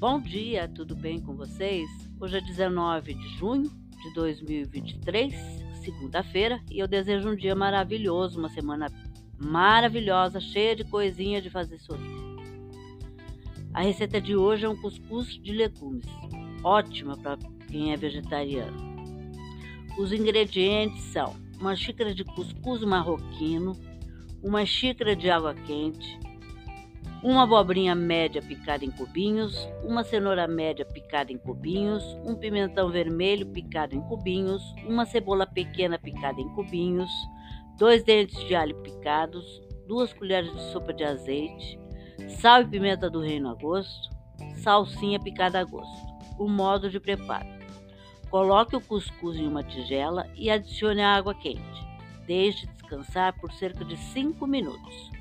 Bom dia, tudo bem com vocês? Hoje é 19 de junho de 2023, segunda-feira, e eu desejo um dia maravilhoso, uma semana maravilhosa, cheia de coisinha de fazer sorrir. A receita de hoje é um cuscuz de legumes, ótima para quem é vegetariano. Os ingredientes são uma xícara de cuscuz marroquino, uma xícara de água quente, uma abobrinha média picada em cubinhos, uma cenoura média picada em cubinhos, um pimentão vermelho picado em cubinhos, uma cebola pequena picada em cubinhos, dois dentes de alho picados, duas colheres de sopa de azeite, sal e pimenta do reino a gosto, salsinha picada a gosto. O modo de preparo: coloque o cuscuz em uma tigela e adicione a água quente. Deixe descansar por cerca de 5 minutos.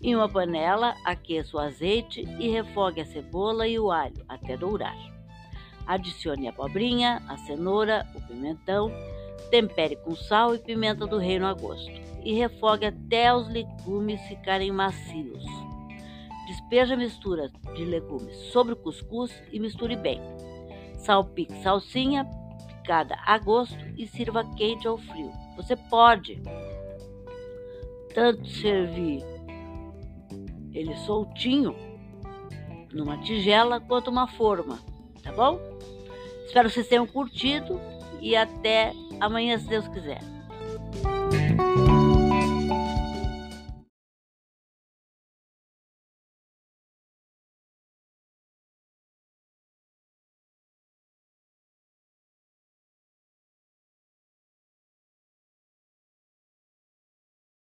Em uma panela, aqueça o azeite e refogue a cebola e o alho até dourar. Adicione a abobrinha, a cenoura, o pimentão, tempere com sal e pimenta do reino a gosto e refogue até os legumes ficarem macios. Despeje a mistura de legumes sobre o cuscuz e misture bem. Salpique salsinha picada a gosto e sirva quente ou frio. Você pode tanto servir ele soltinho numa tigela quanto uma forma, tá bom? Espero que vocês tenham curtido e até amanhã, se Deus quiser.